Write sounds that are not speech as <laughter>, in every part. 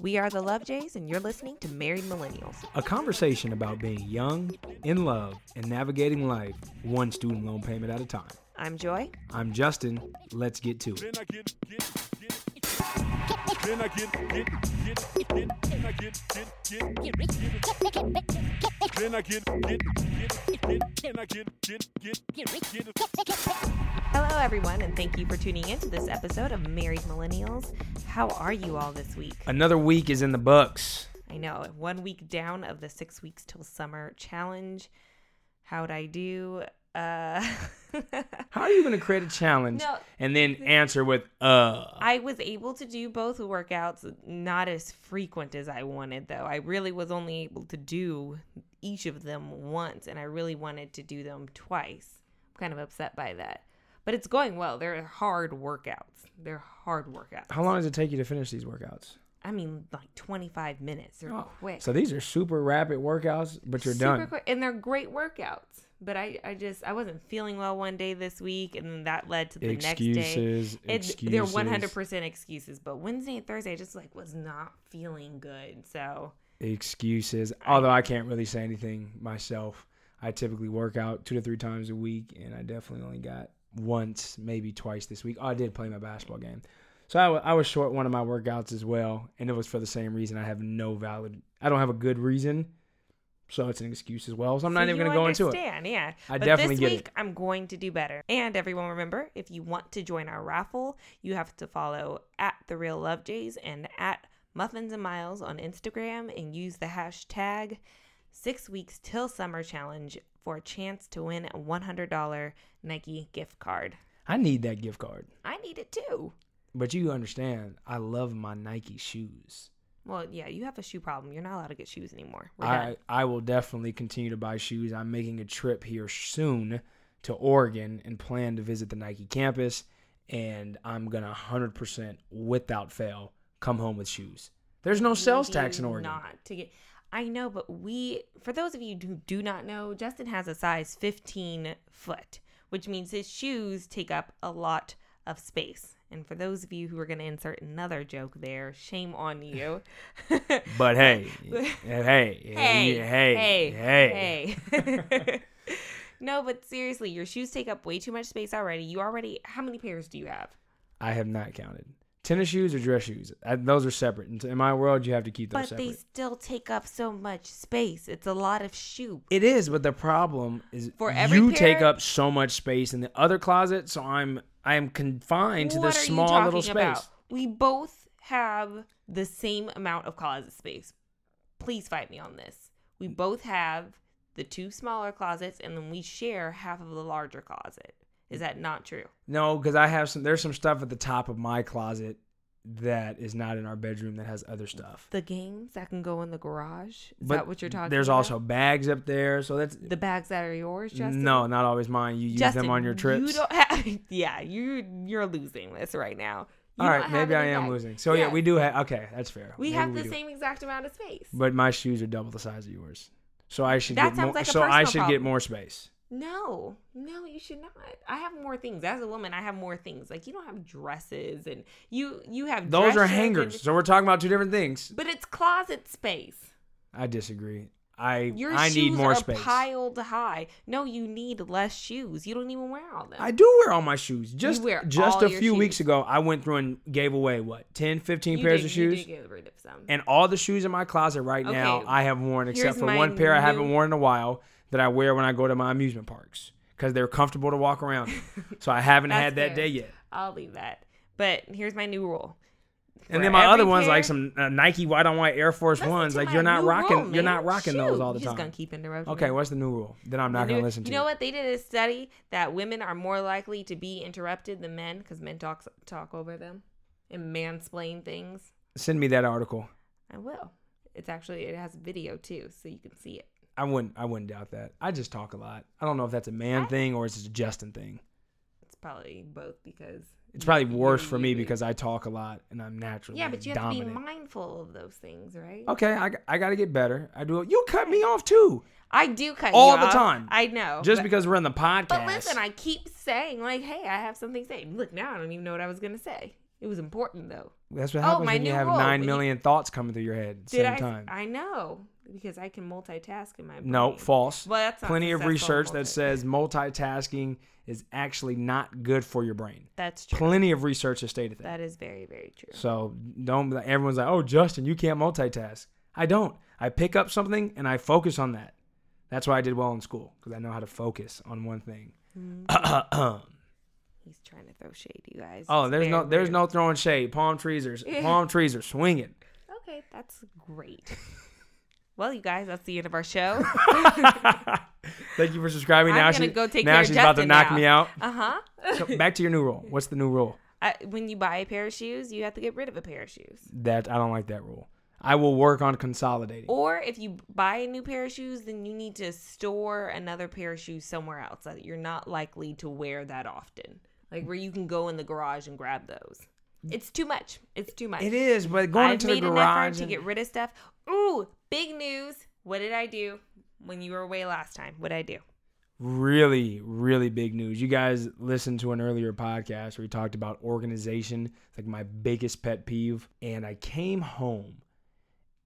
We are the Love Jays, and you're listening to Married Millennials. A conversation about being young, in love, and navigating life one student loan payment at a time. I'm Joy. I'm Justin. Let's get to it. Then I get, get, get, then I get, get, get, get, then I get, get, get, get, then I get, get, get, get, then I get, get, get, get, Hello, everyone, and thank you for tuning in to this episode of Married Millennials. How are you all this week? Another week is in the books. I know, one week down of the six weeks till summer challenge. How'd I do? Uh, <laughs> How are you going to create a challenge No. and then answer with uh? I was able to do both workouts, not as frequent as I wanted, though. I really was only able to do each of them once, and I really wanted to do them twice. I'm kind of upset by that. But it's going well. They're hard workouts. They're hard workouts. How long does it take you to finish these workouts? I mean, like 25 minutes. They're quick. Oh, So these are super rapid workouts, but you're Super done. quick, and they're great workouts. But I, I just, I wasn't feeling well one day this week, and then that led to the next day. Excuses, It's they're one hundred percent excuses, but Wednesday and Thursday I just like was not feeling good. So Excuses. Although I can't really say anything myself. I typically work out two to three times a week, and I definitely only got once, maybe twice this week. Oh, I did play my basketball game. So I, wa- I was short one of my workouts as well, and it was for the same reason. I have no valid, I don't have a good reason, so it's an excuse as well. So I'm not even going to go into it. understand, Yeah, I but definitely this get week it. I'm going to do better. And everyone, remember, if you want to join our raffle, you have to follow at the Real Love Jays and at Muffins and Miles on Instagram and use the hashtag Six Weeks Till Summer Challenge for a chance to win a $100 Nike gift card. I need that gift card, I need it too. but you understand, I love my Nike shoes. Well, yeah, you have a shoe problem. You're not allowed to get shoes anymore. We're I, done. I will definitely continue to buy shoes. I'm making a trip here soon to Oregon and plan to visit the Nike campus. And I'm going to 100% without fail come home with shoes. There's no sales tax in Oregon. Not to get. I know, but we, for those of you who do not know, Justin has a size 15 foot, which means his shoes take up a lot of space. And for those of you who are going to insert another joke there, shame on you. <laughs> But <laughs> hey, hey, hey, hey, hey, hey, hey. no, but seriously, your shoes take up way too much space already. You already, how many pairs do you have? I have not counted. Tennis shoes or dress shoes? I, those are separate. In- my world, you have to keep those But separate. they still take up so much space. It's a lot of shoe. It is, but the problem is For every you take up so much space in the other closet, so I'm I am confined to What this are you small little space. about? We both have the same amount of closet space. Please fight me on this. We both have the two smaller closets and then we share half of the larger closet. Is that not true? No, because I have some. There's some stuff at the top of my closet that is not in our bedroom that has other stuff. The games that can go in the garage? Is but that what you're talking There's about? also bags up there, so that's the bags that are yours, Justin? no, not always mine. You use them on your trips. You don't have, <laughs> yeah, you you're losing this right now. You All right, maybe I am bags. losing. So yeah, Yes. we do have. Okay, that's fair. We Maybe have the do. same exact amount of space. But my shoes are double the size of yours, so I should That get more. like so I should get more space. No, no, you should not. I have more things. As a woman, I have more things. Like you don't have dresses, and you you have Those are hangers. and- So we're talking about two different things. but it's closet space. I disagree. I Your I shoes need more are space. piled high. No, you need less shoes. You don't even wear all them. I do wear all my shoes. Just wear just a few weeks ago, I went through and gave away what 10, 15 You pairs did- of shoes. did get rid of some. And all the shoes in my closet right now, I have worn except for one pair I haven't worn in a while that I wear when I go to my amusement parks because they're comfortable to walk around. <laughs> so I haven't had that fair. day yet. I'll leave that. But here's my new rule. And then my other ones, like some uh, Nike white on white Air Force ones, like you're not rocking, rule, you're not rocking those all the time. you're just gonna keep interrupting. Okay, me. what's the new rule? Then I'm not gonna listen to You You know what? They did a study that women are more likely to be interrupted than men because men talk talk over them and mansplain things. Send me that article. I will. It's actually it has video too, so you can see it. I wouldn't. I wouldn't doubt that. I just talk a lot. I don't know if that's a man I- thing or it's just a Justin thing. It's probably both because It's probably worse for me because I talk a lot and I'm naturally yeah, but you have dominant. to be mindful of those things, right? Okay, I, I got to get better. I do. You cut me off too, I do cut All you the off. time. I know. just but- because we're in the podcast. But listen, I keep saying like, "Hey, I have something to say." Look, now I don't even know what I was gonna say. It was important though. That's what Oh, happens my when you have rule. nine You- thoughts coming through your head at the same I? time. I know because I can multitask in my brain. no, false. Well, that's not Plenty of research that says multitasking is actually not good for your brain. that's true. Plenty of research has stated that. That is very very true. So don't. Everyone's like, "Oh, Justin, you can't multitask." I don't. I pick up something and I focus on that. That's why I did well in school because I know how to focus on one thing. Mm-hmm. He's trying to throw shade, you guys. oh, It's there's no, there's no throwing shade. Palm trees are, <laughs> palm trees are swinging. Okay, that's great. Well, you guys, that's the end of our show. <laughs> Thank you for subscribing. I'm now gonna she, go take now she's about to knock now. me out. Uh huh. So back to your new rule. What's the new rule? <laughs> I, when you buy a pair of shoes, you have to get rid of a pair of shoes. That I don't like that rule. I will work on consolidating. Or if you buy a new pair of shoes, then you need to store another pair of shoes somewhere else that you're not likely to wear that often. Like where you can go in the garage and grab those. It's too much. It's too much. It is, but going I've into the made an effort garage to get rid of stuff. Ooh, big news. What did I do when you were away last time? What did I do? really, really big news. You guys listened to an earlier podcast where we talked about organization, It's like my biggest pet peeve. And I came home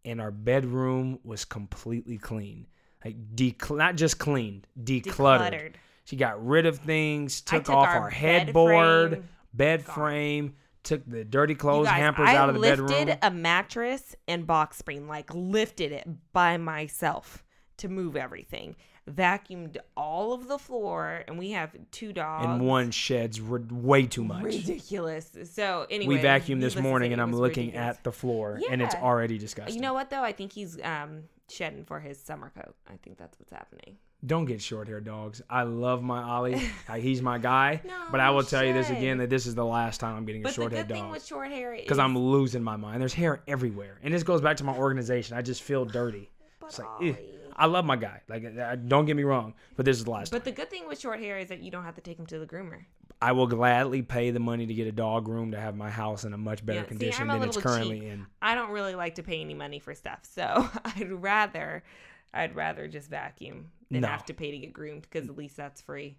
and our bedroom was completely clean. Like decl- not just cleaned, decluttered. Decluttered. She got rid of things, took, took off our our bed headboard, frame. bed frame, took the dirty clothes guys, hampers I out of the bedroom. I lifted a mattress and box spring, like lifted it by myself to move everything. Vacuumed all of the floor, and we have two dogs. and one sheds r- way too much. ridiculous. So anyway, we vacuumed this morning and I'm looking ridiculous. at the floor and it's already disgusting. You know what though? I think he's um shedding for his summer coat. I think that's what's happening. Don't get short hair dogs. I love my Ollie. <laughs> Uh, He's my guy. No, but I will tell you this again that this is the last time I'm getting a But the short good thing dog. with short hair is Because I'm losing my mind. There's hair everywhere. And this goes back to my organization. I just feel dirty. <laughs> But It's like, Ollie. I love my guy. Like, uh, don't get me wrong. But this is the last But time. the good thing with short hair is that you don't have to take him to the groomer. I will gladly pay the money to get a dog room to have my house in a much better Yeah, condition I'm than it's currently cheap. in. I don't really like to pay any money for stuff, so <laughs> I'd rather, I'd rather just vacuum than No. have to pay to get groomed because at least that's free.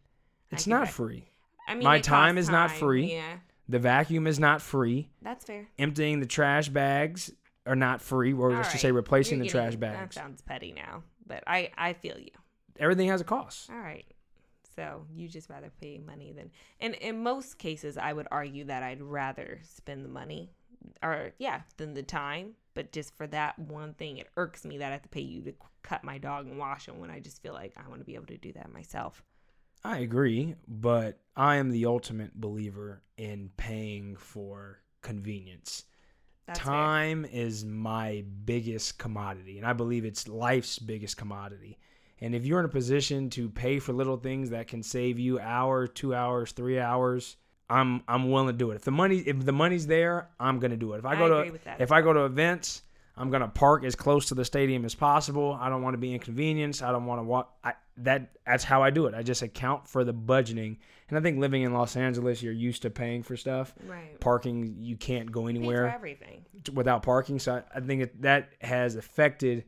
I It's can not vac- free. I mean, my it time is not free. Yeah, The vacuum is not free. that's fair. Emptying the trash bags are not free. Or All just say replacing you're the trash getting- bags. That sounds petty now, but I, I feel you. Everything has a cost. All right. So you just rather pay money than, and in most cases, I would argue that I'd rather spend the money, or yeah, than the time. But just for that one thing, it irks me that I have to pay you to cut my dog and wash him when I just feel like I want to be able to do that myself. I agree, but I am the ultimate believer in paying for convenience. That's fair. Time is my biggest commodity, and I believe it's life's biggest commodity. And if you're in a position to pay for little things that can save you hour, two hours, three hours, I'm I'm willing to do it. If the money if the money's there, I'm gonna do it. If I I go agree to if I go to events, I'm gonna park as close to the stadium as possible. I don't want to be inconvenienced. I don't want to walk. I, that that's how I do it. I just account for the budgeting. And I think living in Los Angeles, you're used to paying for stuff. Right. Parking, you can't go anywhere everything. without parking. So I, I think it, that has affected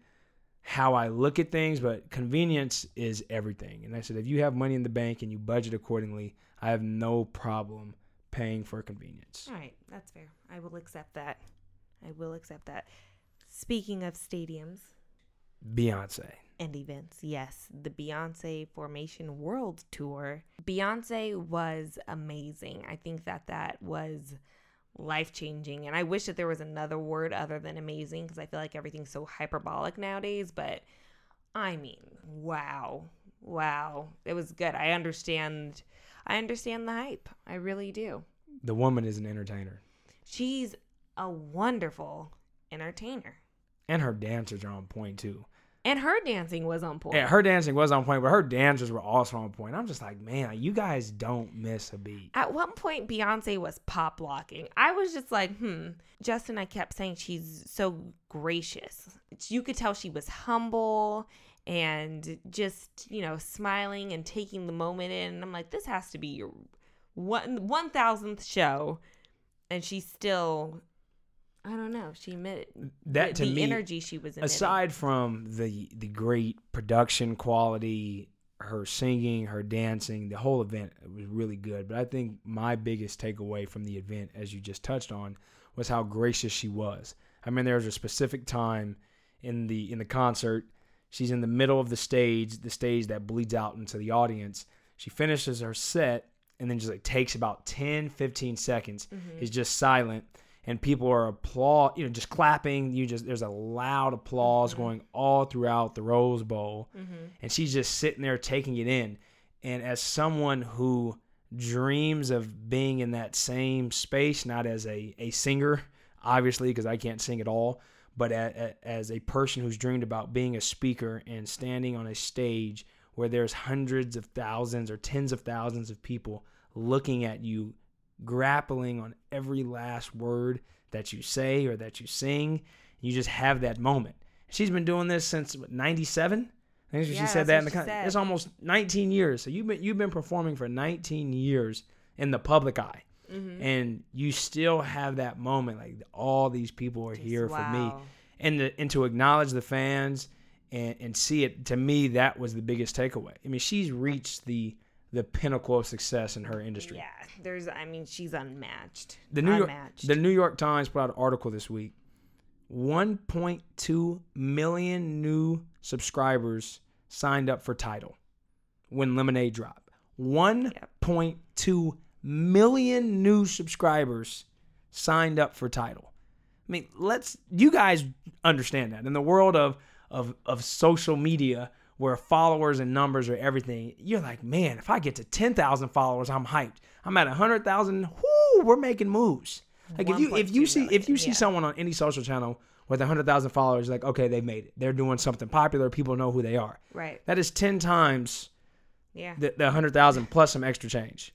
how I look at things. But convenience is everything. And I said, if you have money in the bank and you budget accordingly, I have no problem paying for convenience. All right, that's fair. I will accept that. I will accept that. Speaking of stadiums Beyonce. and events, yes, the Beyonce Formation World Tour. Beyonce was amazing. I think that that was life changing. And I wish that there was another word other than amazing because I feel like everything's so hyperbolic nowadays. But I mean, wow. Wow. It was good. I understand. I understand the hype. I really do. The woman is an entertainer. She's a wonderful entertainer. And her dancers are on point too. And her dancing was on point. Yeah, her dancing was on point, but her dancers were also on point. I'm just like, man, you guys don't miss a beat. At one point, Beyonce was pop locking. I was just like, hmm. Justin, I kept saying she's so gracious. You could tell she was humble and just, you know, smiling and taking the moment in. And I'm like, this has to be your one one thousandth show. And she's still, I don't know. She admitted That the, to the me, energy she was emitting. aside from the the great production quality, her singing, her dancing, the whole event was really good. But I think my biggest takeaway from the event, as you just touched on, was how gracious she was. I mean, there was a specific time in the in the concert. She's in the middle of the stage, the stage that bleeds out into the audience. She finishes her set and then just like takes about 10, 15 seconds, mm-hmm. is just silent, and people are applaud, you know, just clapping. You just there's a loud applause mm-hmm. going all throughout the Rose Bowl, mm-hmm. and she's just sitting there taking it in. And as someone who dreams of being in that same space, not as a, a singer, obviously, because I can't sing at all, but a, a, as a person who's dreamed about being a speaker and standing on a stage where there's hundreds of thousands or tens of thousands of people looking at you, grappling on every last word that you say or that you sing. You just have that moment. She's been doing this since 97. I think she Yeah, said that in the con- it's almost 19 years. So you've been you've been performing for 19 years in the public eye. Mm-hmm. And you still have that moment like all these people are here for me and to, and to acknowledge the fans and, and see it to me that was the biggest takeaway. I mean, she's reached the the pinnacle of success in her industry. Yeah, there's. I mean, she's unmatched. The New York the New York Times put out an article this week. 1.2 million new subscribers signed up for Tidal when Lemonade dropped. 1.2 million new subscribers signed up for Tidal. I mean, let's you guys understand that in the world of of of social media where followers and numbers are everything. You're like, man, if I get to 10,000 followers, I'm hyped. I'm at 100,000. Whoo, we're making moves. Like if you if you 1.2 see if you million, see yeah. someone on any social channel with 100,000 followers, like okay, they made it. They're doing something popular. People know who they are. right. That is 10 times Yeah. the, the 100,000 plus some extra change.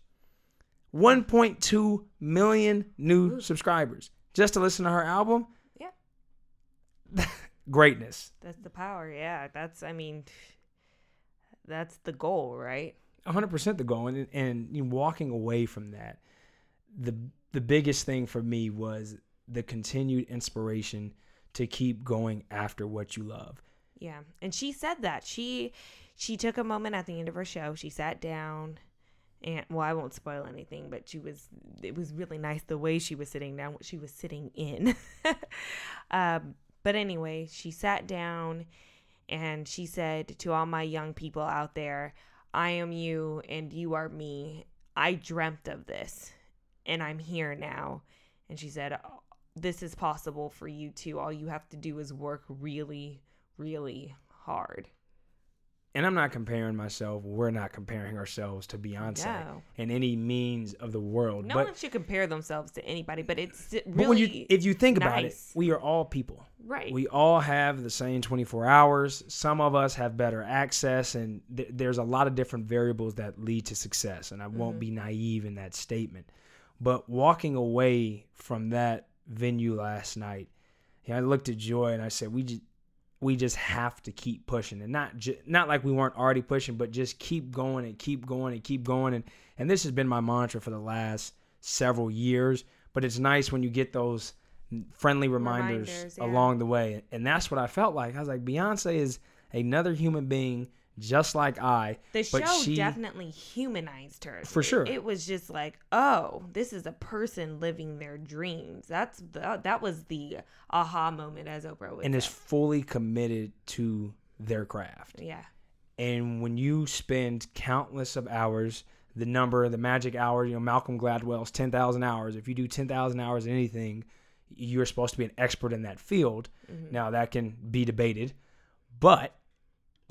1.2 million new subscribers just to listen to her album. Yeah. <laughs> Greatness. That's the power. Yeah. That's. I mean, that's the goal, right? 100% the goal and, and you know, walking away from that the the biggest thing for me was the continued inspiration to keep going after what you love Yeah. And she said that she she took a moment at the end of her show. She sat down and well, I won't spoil anything, but she was it was really nice the way she was sitting down, what she was sitting in. <laughs> um, but anyway, she sat down and she said to all my young people out there, I am you and you are me. I dreamt of this and I'm here now. And she said, This is possible for you too. All you have to do is work really, really hard. And i'm not comparing myself we're not comparing ourselves to beyonce No. in any means of the world No but, one should compare themselves to anybody, but it's really but when you if you think about it we are all people. Right. we all have the same 24 hours. Some of us have better access and th- there's a lot of different variables that lead to success and i won't mm-hmm. be naive in that statement. But walking away from that venue last night you know, i looked at joy and i said we just we just have to keep pushing and not ju- not like we weren't already pushing but just keep going and keep going and keep going. And and this has been my mantra for the last several years but it's nice when you get those friendly reminders, Reminders, yeah. along the way. And that's what i felt like. I was like beyonce is another human being just like i the but show she- definitely humanized her. For sure. It was just like, oh, this is a person living their dreams. That's the, that was the aha moment, as Oprah would and is fully committed to their craft yeah, And when you spend countless of hours, the number, the magic hours, you know, Malcolm Gladwell's 10,000 hours. If you do 10,000 hours in anything, you're supposed to be an expert in that field. Mm-hmm. Now that can be debated, but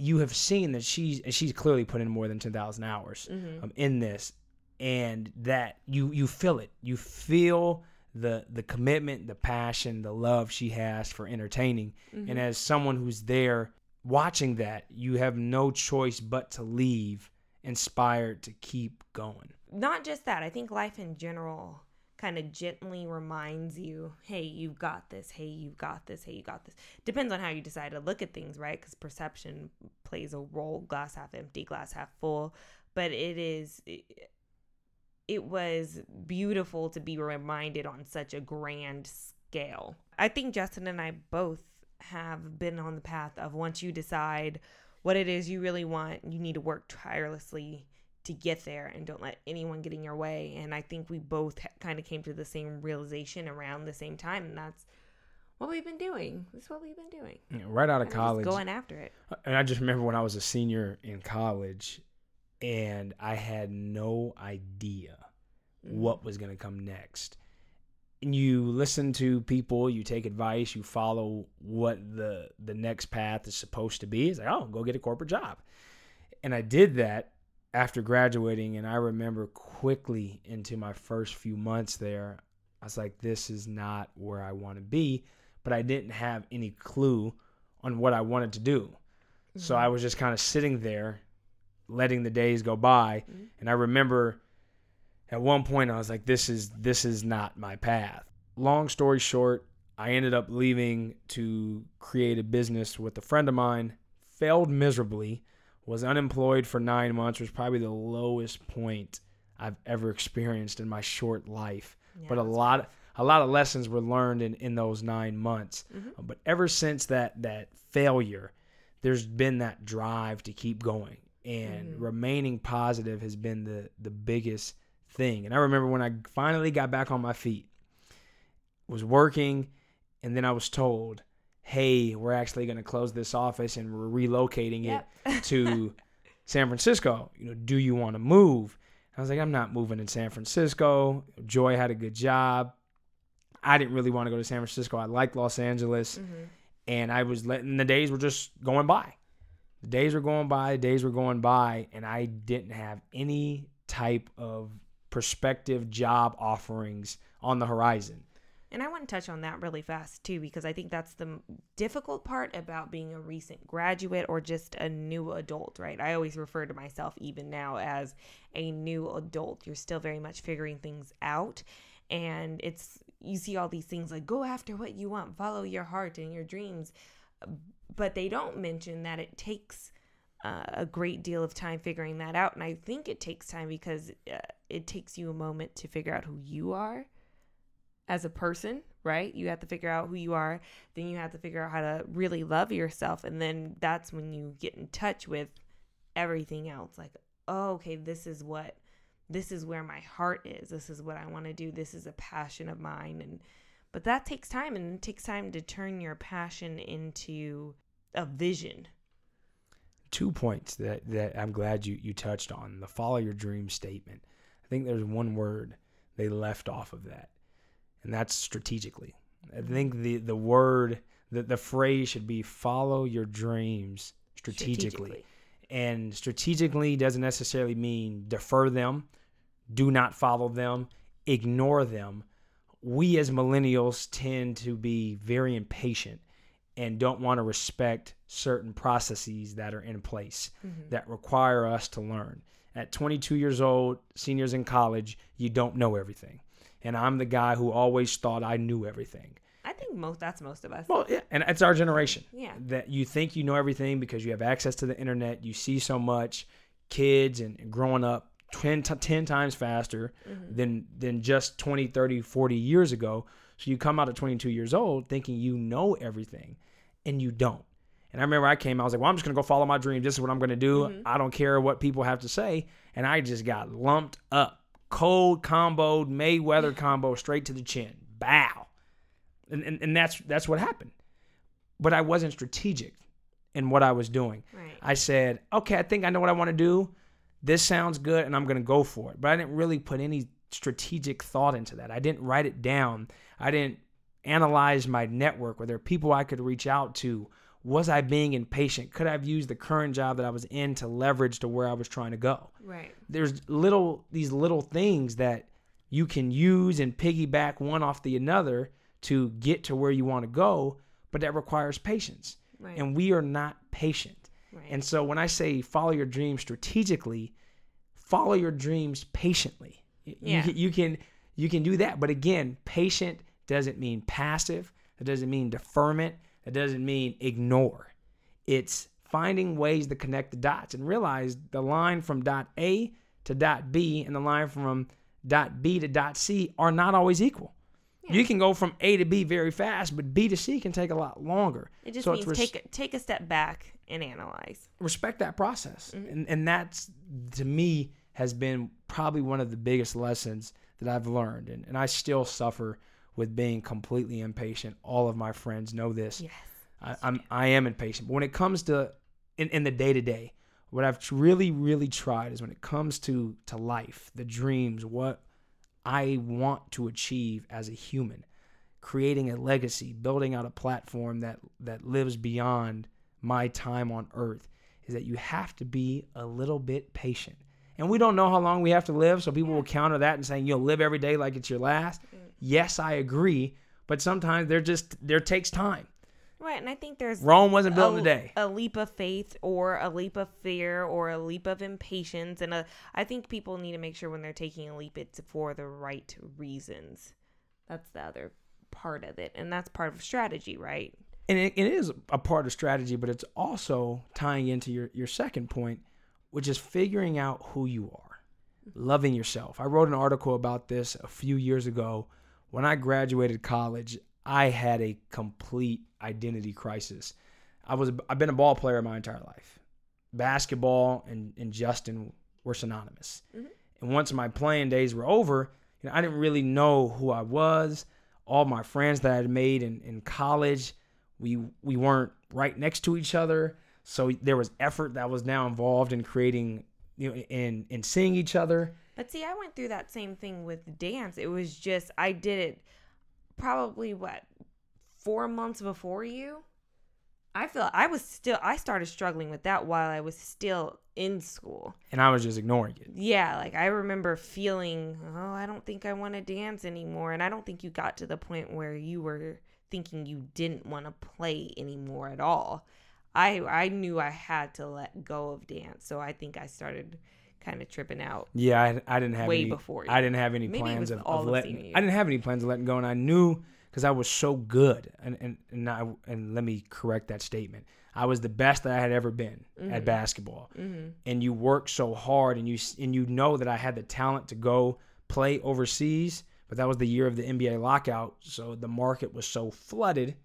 you have seen that she's she's clearly put in more than 10,000 hours um, in this and that you you feel it. You feel the the commitment, the passion, the love she has for entertaining. And as someone who's there watching that, you have no choice but to leave inspired to keep going. not just that. I think life in general kind of gently reminds you, hey, you've got this. Hey, you've got this. Hey, you got this. Depends on how you decide to look at things, right? Because perception plays a role. Glass half empty, glass half full. But it is. It, it was beautiful to be reminded on such a grand scale. I think Justin and I both have been on the path of once you decide what it is you really want, you need to work tirelessly to get there and don't let anyone get in your way. And I think we both kind of came to the same realization around the same time. And that's what we've been doing. That's what we've been doing. Yeah, right out of just college. Going after it. And I just remember when I was a senior in college and I had no idea Mm-hmm. what was going to come next. And you listen to people, you take advice, you follow what the the next path is supposed to be. It's like, oh, go get a corporate job. And I did that after graduating and I remember quickly into my first few months there, I was like this is not where I want to be, but I didn't have any clue on what I wanted to do. So I was just kind of sitting there letting the days go by Mhm. and I remember at one point I was like this is this is not my path. Long story short, I ended up leaving to create a business with a friend of mine, failed miserably, was unemployed for 9 months, was probably the lowest point I've ever experienced in my short life. Yeah, but a lot a lot of lessons were learned in, in those 9 months. Mhm. But ever since that that failure, there's been that drive to keep going and Mhm. remaining positive has been the the biggest thing. And I remember when I finally got back on my feet, was working, and then I was told, "Hey, we're actually going to close this office and we're relocating Yep. it <laughs> to San Francisco. You know, do you want to move?" I was like, "I'm not moving in San Francisco." Joy had a good job. I didn't really want to go to San Francisco. I liked Los Angeles Mhm. and I was letting the days were just going by. The days were going by, the days were going by, and I didn't have any type of prospective job offerings on the horizon. And I want to touch on that really fast too, because I think that's the difficult part about being a recent graduate or just a new adult, right? I always refer to myself even now as a new adult. You're still very much figuring things out. And it's, you see all these things like go after what you want, follow your heart and your dreams. But they don't mention that it takes uh, a great deal of time figuring that out. And I think it takes time because uh, it takes you a moment to figure out who you are as a person, right? You have to figure out who you are. Then you have to figure out how to really love yourself. And then that's when you get in touch with everything else. Like, oh, okay, this is what, this is where my heart is. This is what I want to do. This is a passion of mine. And, but that takes time and it takes time to turn your passion into a vision. Two points that, that I'm glad you, you touched on the follow your dream statement. I think there's one word they left off of that, and that's strategically. I think the, the word, the, the phrase should be follow your dreams strategically. And strategically doesn't necessarily mean defer them, do not follow them, ignore them. We as millennials tend to be very impatient and don't want to respect certain processes that are in place Mhm. that require us to learn. At 22 years old, seniors in college, you don't know everything. And I'm the guy who always thought I knew everything. I think most, that's most of us. Well, yeah, and it's our generation. Yeah. That you think you know everything because you have access to the internet, you see so much, kids and, growing up 10, t- 10 times faster Mhm. than than just 20, 30, 40 years ago. So you come out at 22 years old thinking you know everything and you don't. And I remember I came, I was like, well, I'm just going to go follow my dream. This is what I'm going to do. Mhm. I don't care what people have to say. And I just got lumped up, cold comboed, Mayweather combo straight to the chin. Bow. And, and, and that's that's what happened. But I wasn't strategic in what I was doing. Right. I said, okay, I think I know what I want to do. This sounds good, and I'm going to go for it. But I didn't really put any strategic thought into that. I didn't write it down. I didn't analyze my network. Were there people I could reach out to? Was I being impatient? Could I have used the current job that I was in to leverage to where I was trying to go? Right. There's little these little things that you can use and piggyback one off the another to get to where you want to go, but that requires patience. Right. And we are not patient. right. And so when I say follow your dreams strategically, follow your dreams patiently. Y- You, Yeah. you can you can do that, but again, patient doesn't mean passive. It doesn't mean deferment. It doesn't mean ignore. It's finding ways to connect the dots and realize the line from dot A to dot B and the line from dot B to dot C are not always equal. You can go from A to B very fast, but B to C can take a lot longer. It just So means res- take a, take a step back and analyze. respect that process. Mm-hmm. And and that's to me has been probably one of the biggest lessons that I've learned. And and I still suffer with being completely impatient. All of my friends know this. Yes. I, I'm I am impatient. But when it comes to in, in the day to day, what I've really, really tried is when it comes to to life, the dreams, what I want to achieve as a human, creating a legacy, building out a platform that that lives beyond my time on earth, is that you have to be a little bit patient. And we don't know how long we have to live, so people will counter that and saying you'll live every day like it's your last. Yes, I agree, but sometimes there just there takes time. Right, and I think there's Rome wasn't built in a a, day. a leap of faith or a leap of fear or a leap of impatience and a, I think people need to make sure when they're taking a leap it's for the right reasons. That's the other part of it. And that's part of strategy, right? and it, it is a part of strategy, but it's also tying into your, your second point, which is figuring out who you are, loving yourself. I wrote an article about this a few years ago. When I graduated college, I had a complete identity crisis. I was I've been a ball player my entire life. Basketball and, and Justin were synonymous. Mm-hmm. And once my playing days were over, you know, I didn't really know who I was. All my friends that I had made in, in college, we we weren't right next to each other. So there was effort that was now involved in creating, you know, in in seeing each other. But see, I went through that same thing with dance. It was just I did it probably what 4 months before you. I feel I was still I started struggling with that while I was still in school. And I was just ignoring it. Yeah, like I remember feeling, oh, I don't think I want to dance anymore. And I don't think you got to the point where you were thinking you didn't want to play anymore at all. I I knew I had to let go of dance. So I think I started kind of tripping out. Yeah, I, I didn't have Way any, before I didn't have any Maybe plans of, all of letting. I didn't have any plans of letting go, and I knew because I was so good. And and and, I, and let me correct that statement. I was the best that I had ever been Mm-hmm. at basketball. And you work so hard, and you and you know that I had the talent to go play overseas. But that was the year of the NBA lockout, so the market was so flooded.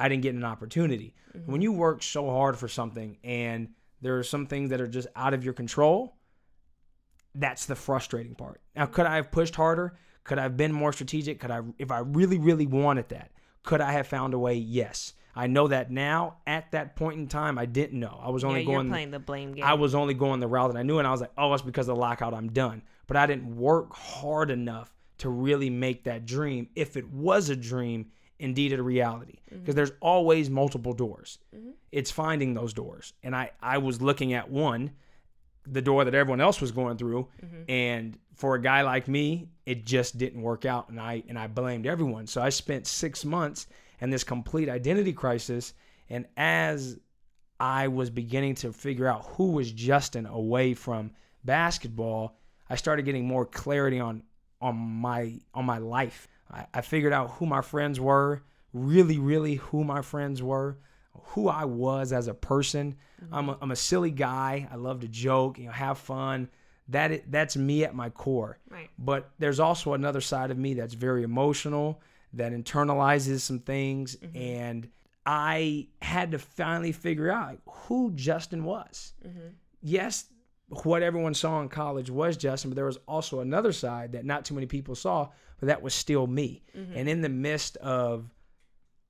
I didn't get an opportunity. Mm-hmm. When you work so hard for something and there are some things that are just out of your control, that's the frustrating part. Now, could I have pushed harder? Could I have been more strategic? Could I, if I really, really wanted that, could I have found a way? Yes. I know that now. At that point in time, I didn't know. I was only yeah, going. playing the blame game. I was only going the route that I knew, and I was like, oh, it's because of the lockout. I'm done. But I didn't work hard enough to really make that dream, if it was a dream, indeed a reality. Because mm-hmm. there's always multiple doors. Mm-hmm. It's finding those doors, and I I was looking at one, the door that everyone else was going through, mm-hmm. and for a guy like me, it just didn't work out, and I and I blamed everyone. So I spent six months in this complete identity crisis, and as I was beginning to figure out who was Justin away from basketball, I started getting more clarity on on my on my life. I, I figured out who my friends were, really, really who my friends were, who I was as a person. Mm-hmm. I'm a, I'm a silly guy. I love to joke, you know, have fun. That that's me at my core. Right. But there's also another side of me that's very emotional, that internalizes some things, mm-hmm. and I had to finally figure out like, who Justin was. Mm-hmm. Yes, what everyone saw in college was Justin, but there was also another side that not too many people saw, but that was still me. Mm-hmm. And in the midst of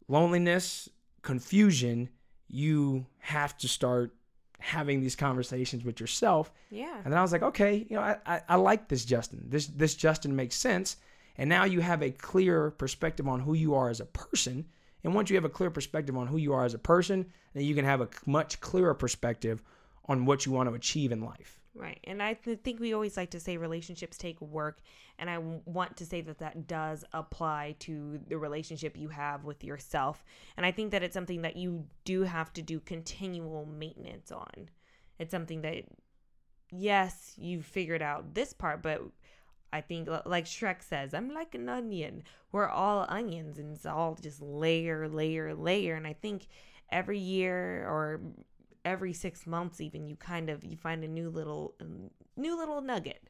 loneliness, confusion, you have to start having these conversations with yourself. Yeah. And then I was like, okay, you know, I, I, I like this Justin. This this Justin makes sense. And now you have a clear perspective on who you are as a person. And once you have a clear perspective on who you are as a person, then you can have a much clearer perspective on what you want to achieve in life. Right. And I th- think we always like to say relationships take work. And I w- want to say that that does apply to the relationship you have with yourself. And I think that it's something that you do have to do continual maintenance on. It's something that, yes, you've figured out this part, but I think, like Shrek says, I'm like an onion. We're all onions, and it's all just layer, layer, layer. And I think every year or every six months, even you kind of you find a new little um, new little nugget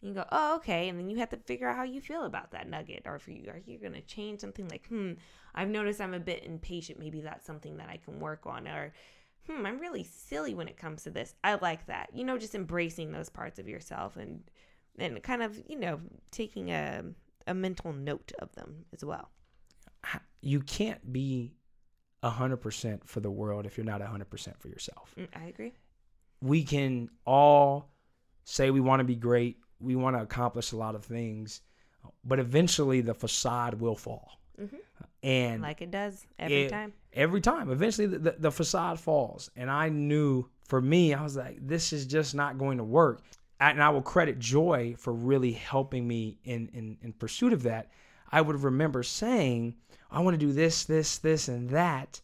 You go, oh, okay. And then you have to figure out how you feel about that nugget. Or if you are you going to change something like, hmm, I've noticed I'm a bit impatient. Maybe that's something that I can work on. Or, hmm, I'm really silly when it comes to this. I like that. You know, just embracing those parts of yourself and and kind of, you know, taking a a mental note of them as well. You can't be 100% for the world if you're not 100% for yourself. Mm, I agree. We can all say we want to be great, we want to accomplish a lot of things, but eventually the facade will fall. Mhm. And Like it does every it- time. Every time. Eventually, the, the, the facade falls. And I knew for me, I was like, this is just not going to work. And I will credit Joy for really helping me in, in, in pursuit of that. I would remember saying, I want to do this, this, this, and that.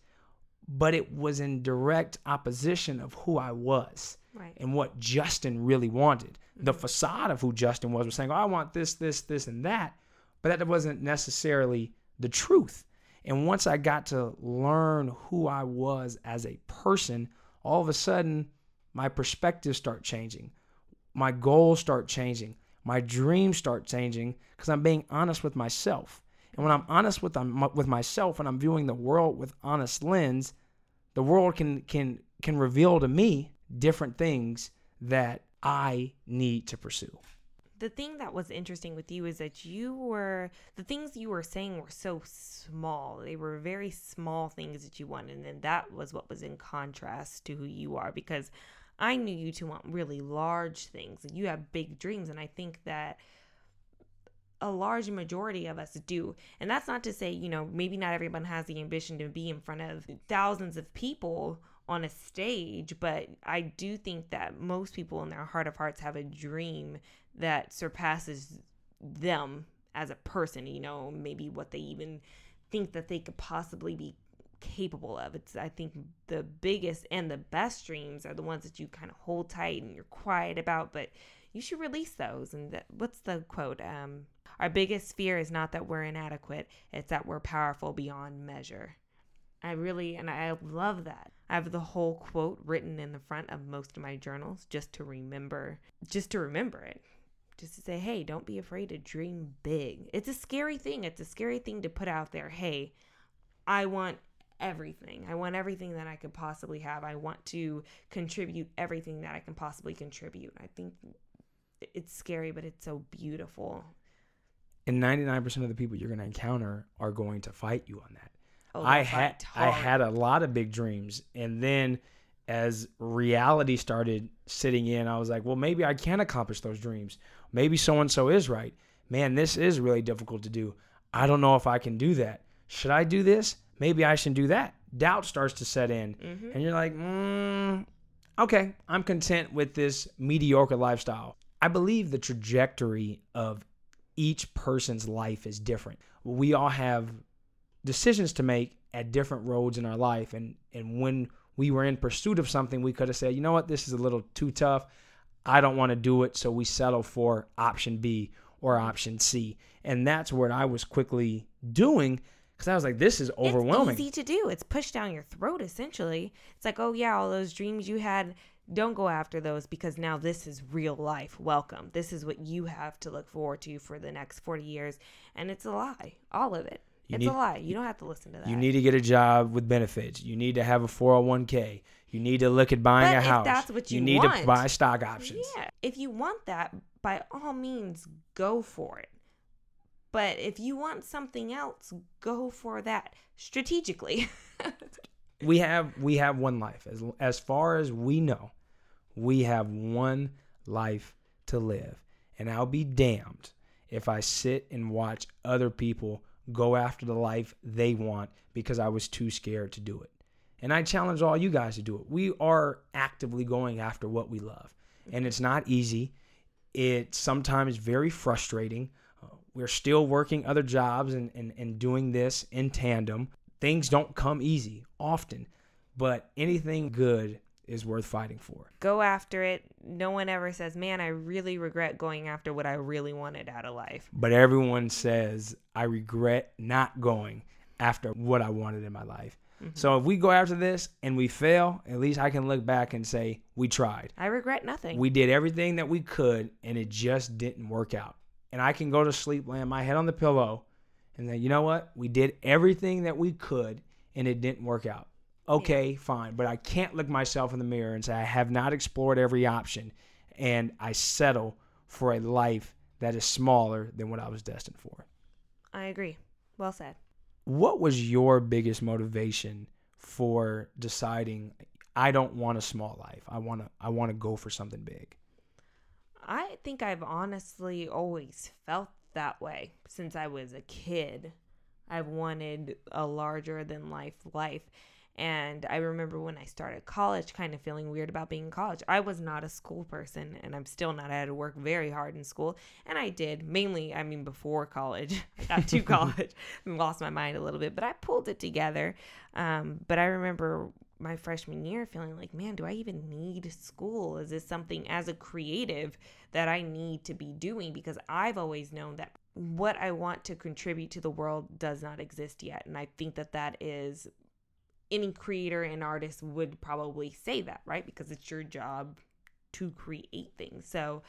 But it was in direct opposition of who I was Right. and what Justin really wanted. The mm-hmm. facade of who Justin was was saying, oh, I want this, this, this, and that. But that wasn't necessarily the truth. And once I got to learn who I was as a person, all of a sudden my perspectives start changing. My goals start changing. My dreams start changing because I'm being honest with myself. And when I'm honest with um, with myself and I'm viewing the world with honest lens, the world can can can reveal to me different things that I need to pursue. the thing that was interesting with you is that you were the things you were saying were so small they were very small things that you wanted and then that was what was in contrast to who you are because i knew you to want really large things you have big dreams and i think that a large majority of us do. And that's not to say you know maybe not everyone has the ambition to be in front of thousands of people on a stage but i do think that most people in their heart of hearts have a dream that surpasses them as a person you know maybe what they even think that they could possibly be capable of it's i think the biggest and the best dreams are the ones that you kind of hold tight and you're quiet about but you should release those and that, what's the quote um our biggest fear is not that we're inadequate it's that we're powerful beyond measure I really, and I love that. I have the whole quote written in the front of most of my journals just to remember, just to remember it. Just to say, hey, don't be afraid to dream big. It's a scary thing. It's a scary thing to put out there. Hey, I want everything. I want everything that I could possibly have. I want to contribute everything that I can possibly contribute. I think it's scary, but it's so beautiful. And 99% of the people you're going to encounter are going to fight you on that. Oh, I had I had a lot of big dreams, and then as reality started sitting in, I was like, well, maybe I can accomplish those dreams. Maybe so and so is right. Man, this is really difficult to do. I don't know if I can do that. Should I do this? Maybe I shouldn't do that. Doubt starts to set in, Mhm. and you're like, mm, okay, I'm content with this mediocre lifestyle. I believe the trajectory of each person's life is different. We all have decisions to make at different roads in our life and and when we were in pursuit of something we could have said you know what this is a little too tough i don't want to do it so we settle for option b or option c and that's what i was quickly doing because i was like this is overwhelming It's easy to do. It's pushed down your throat essentially. It's like, oh yeah, all those dreams you had, don't go after those because now this is real life. Welcome. This is what you have to look forward to for the next 40 years. And it's a lie. All of it. You it's need- a lie. You don't have to listen to that. you need to get a job with benefits you need to have a 401k you need to look at buying But a house that's what you need want- to buy stock options Yeah. If you want that, by all means, go for it. But if you want something else, go for that strategically. <laughs> we have we have one life. As as far as we know we have one life to live. And i'll be damned if i sit and watch other people go after the life they want because i was too scared to do it. And i challenge all you guys to do it. We are actively going after what we love. And it's not easy. It's sometimes very frustrating we're still working other jobs and, and, and doing this in tandem things don't come easy often, but anything good is worth fighting for. go after it. No one ever says, man, I really regret going after what I really wanted out of life. But everyone says, I regret not going after what I wanted in my life. Mm-hmm. So if we go after this and we fail, at least I can look back and say we tried. I regret nothing. We did everything that we could and it just didn't work out. And I can go to sleep, land my head on the pillow, and then you know what? We did everything that we could and it didn't work out. Okay, fine. But I can't look myself in the mirror and say I have not explored every option and I settle for a life that is smaller than what I was destined for. I agree. Well said. What was your biggest motivation for deciding I don't want a small life. I want to I want to go for something big. I think I've honestly always felt that way since I was a kid. I've wanted a larger than life life. And I remember when I started college, kind of feeling weird about being in college. I was not a school person, and I'm still not. I had to work very hard in school, and I did mainly. I mean, before college, <laughs> I got to <laughs> college and lost my mind a little bit, but I pulled it together. Um, but I remember my freshman year feeling like, man, do I even need school? Is this something as a creative that I need to be doing? Because I've always known that what I want to contribute to the world does not exist yet, and I think that that is any creator and artist would probably say that, right? Because it's your job to create things. So,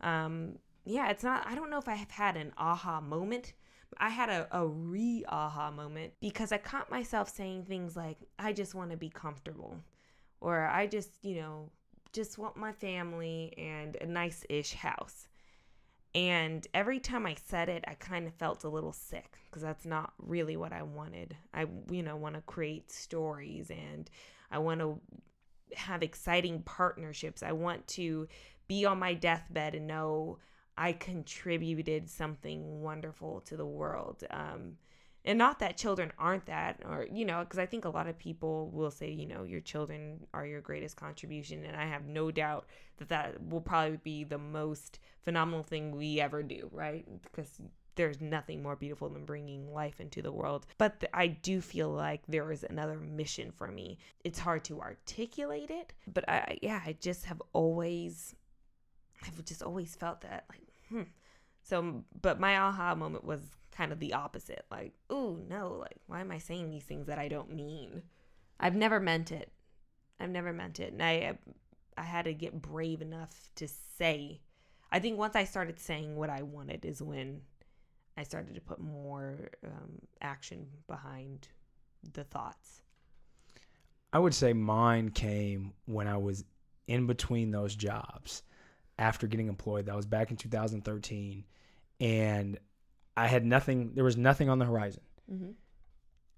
um, yeah, it's not, I don't know if I have had an aha moment. I had a, a re aha moment because I caught myself saying things like, I just want to be comfortable, or I just, you know, just want my family and a nice ish house. And every time I said it, I kind of felt a little sick because that's not really what I wanted. I, you know, want to create stories and I want to have exciting partnerships. I want to be on my deathbed and know I contributed something wonderful to the world. Um, and not that children aren't that or you know because i think a lot of people will say you know your children are your greatest contribution and i have no doubt that that will probably be the most phenomenal thing we ever do right because there's nothing more beautiful than bringing life into the world but i do feel like there is another mission for me it's hard to articulate it but i yeah i just have always i've just always felt that like hmm so but my aha moment was kind of the opposite. Like, oh no, like why am I saying these things that I don't mean? I've never meant it. I've never meant it, and I I had to get brave enough to say. I think once I started saying what I wanted is when I started to put more um, action behind the thoughts. I would say mine came when I was in between those jobs after getting employed. That was back in 2013, and I had nothing. There was nothing on the horizon, Mm-hmm.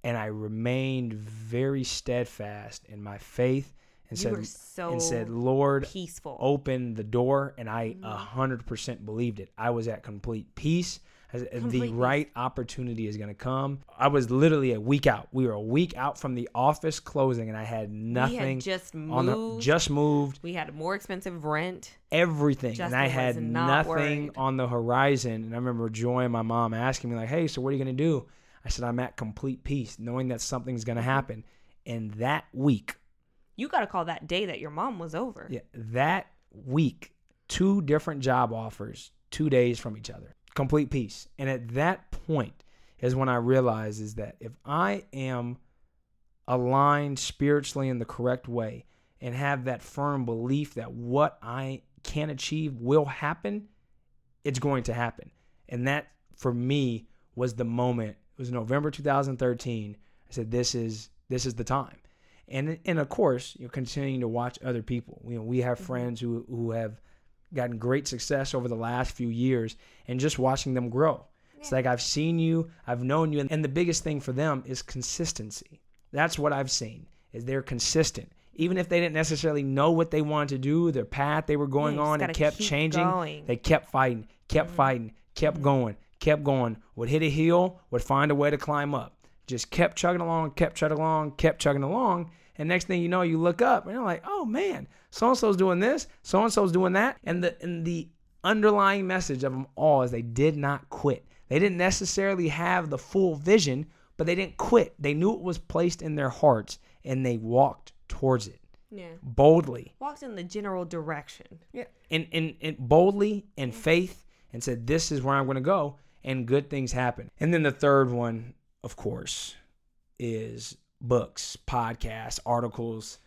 and I remained very steadfast in my faith and You said so and said, "Lord, peaceful. open the door," and I Mhm. hundred percent believed it. I was at complete peace. The right opportunity is going to come. I was literally a week out. We were a week out from the office closing, and I had we nothing had just moved. on the just moved we had more expensive rent. everything Justin and i had not nothing worried. on the horizon and i remember joy and my mom asking me like hey so what are you going to do i said i'm at complete peace knowing that something's going to mm-hmm. happen and that week You got to call that day that your mom was over. yeah that week two different job offers two days from each other complete peace. And at that point is when i realize is that if i am aligned spiritually in the correct way and have that firm belief that what i can achieve will happen it's going to happen. And that for me was the moment. It was november 2013 i said this is this is the time. And and of course you're continuing to watch other people. You know we have mm-hmm. friends who who have gotten great success over the last few years and just watching them grow. It's like i've seen you i've known you and the biggest thing for them is consistency. That's what i've seen is they're consistent. Even if they didn't necessarily know what they wanted to do their path they were going on and kept changing. going. they kept fighting kept fighting kept going kept going. Would hit a hill would find a way to climb up. Just kept chugging along kept chugging along kept chugging along and next thing you know you look up and you're like oh man so and so's doing this so and so's doing that and the and the underlying message of them all is they did not quit they didn't necessarily have the full vision but they didn't quit they knew it was placed in their hearts and they walked towards it Yeah. boldly Walked in the general direction. yeah. And, and, and boldly and faith and said, This is where I'm going to go. And good things happen. And then the third one, of course, is books, podcasts, articles.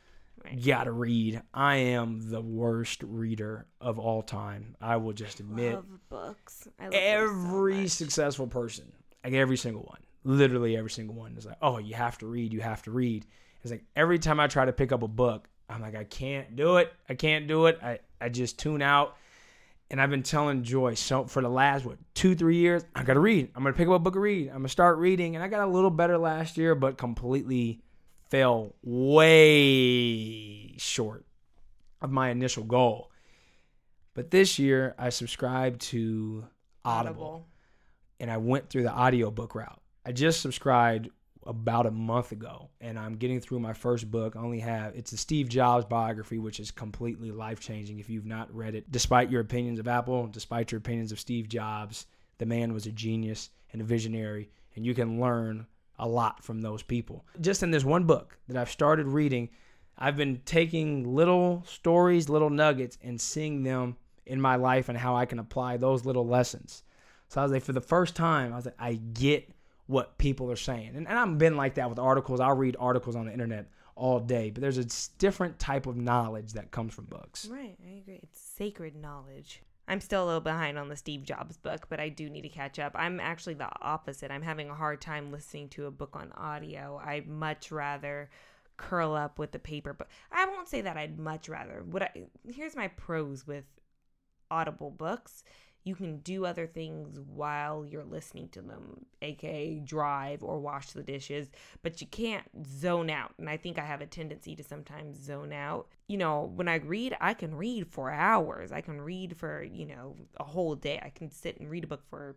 Right. Gotta read. I am the worst reader of all time. I will just admit Love books. I love books so every successful person, like every single one, literally every single one is like, oh, you have to read, you have to read. It's like every time I try to pick up a book, I'm like, I can't do it. I can't do it. I, I just tune out. And I've been telling Joy so for the last what two, three years, I gotta read. I'm gonna pick up a book and read. I'm gonna start reading. And I got a little better last year, but completely fell way short of my initial goal. But this year I subscribed to Audible and I went through the audiobook route. I just subscribed about a month ago and I'm getting through my first book. I only have it's a Steve Jobs biography which is completely life-changing if you've not read it. Despite your opinions of Apple, despite your opinions of Steve Jobs, the man was a genius and a visionary and you can learn a lot from those people. Just in this one book that I've started reading, I've been taking little stories, little nuggets and seeing them in my life and how I can apply those little lessons. So I was like, for the first time, I was like, I get what people are saying. And, and I've been like that with articles. I'll read articles on the internet all day, but there's a different type of knowledge that comes from books. Right, I agree. It's sacred knowledge. I'm still a little behind on the Steve Jobs book, but I do need to catch up. I'm actually the opposite. I'm having a hard time listening to a book on audio. I'd much rather curl up with the paper book. I won't say that I'd much rather. What I here's my pros with audible books. You can do other things while you're listening to them, aka drive or wash the dishes, but you can't zone out. And I think I have a tendency to sometimes zone out. You know, when I read, I can read for hours. I can read for, you know, a whole day. I can sit and read a book for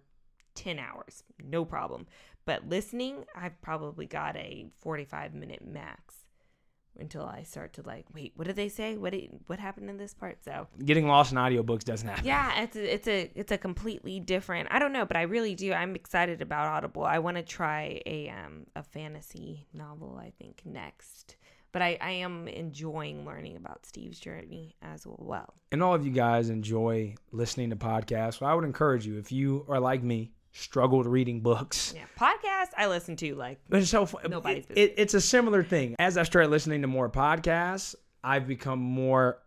10 hours, no problem. But listening, I've probably got a 45 minute max until I start to like, wait, what did they say? What did, what happened in this part? So, Getting lost in audiobooks doesn't happen. yeah, it's a, it's a it's a completely different. I don't know, but I really do. I'm excited about Audible. I want to try a um a fantasy novel. I think next, but I I am enjoying learning about Steve's journey as well. And all of you guys enjoy listening to podcasts. So I would encourage you, if you are like me, struggled reading books. Yeah, podcast I listen to like But it's so fun. Nobody's It, it, it's a similar thing. As I've started listening to more podcasts, I've become more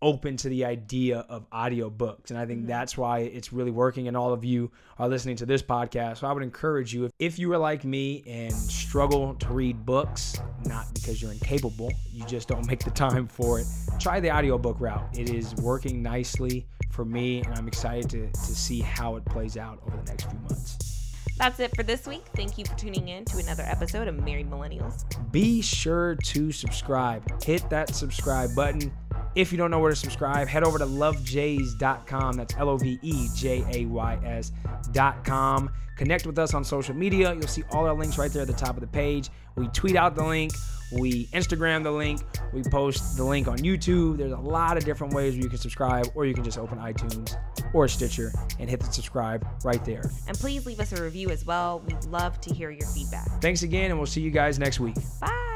open to the idea of audiobooks. And I think mm-hmm. that's why it's really working. And all of you are listening to this podcast. So I would encourage you, if, if you are like me and struggle to read books, not because you're incapable, you just don't make the time for it, try the audiobook route. It is working nicely for me. And I'm excited to, to see how it plays out over the next few months. That's it for this week. Thank you for tuning in to another episode of Married Millennials. be sure to subscribe. Hit that subscribe button. If you don't know where to subscribe, head over to lovejays.com. That's L O V E J A Y S.com. Connect with us on social media. You'll see all our links right there at the top of the page. We tweet out the link, we Instagram the link, we post the link on YouTube. There's a lot of different ways where you can subscribe, or you can just open iTunes or Stitcher and hit the subscribe right there. And please leave us a review as well. We'd love to hear your feedback. Thanks again, and we'll see you guys next week. Bye.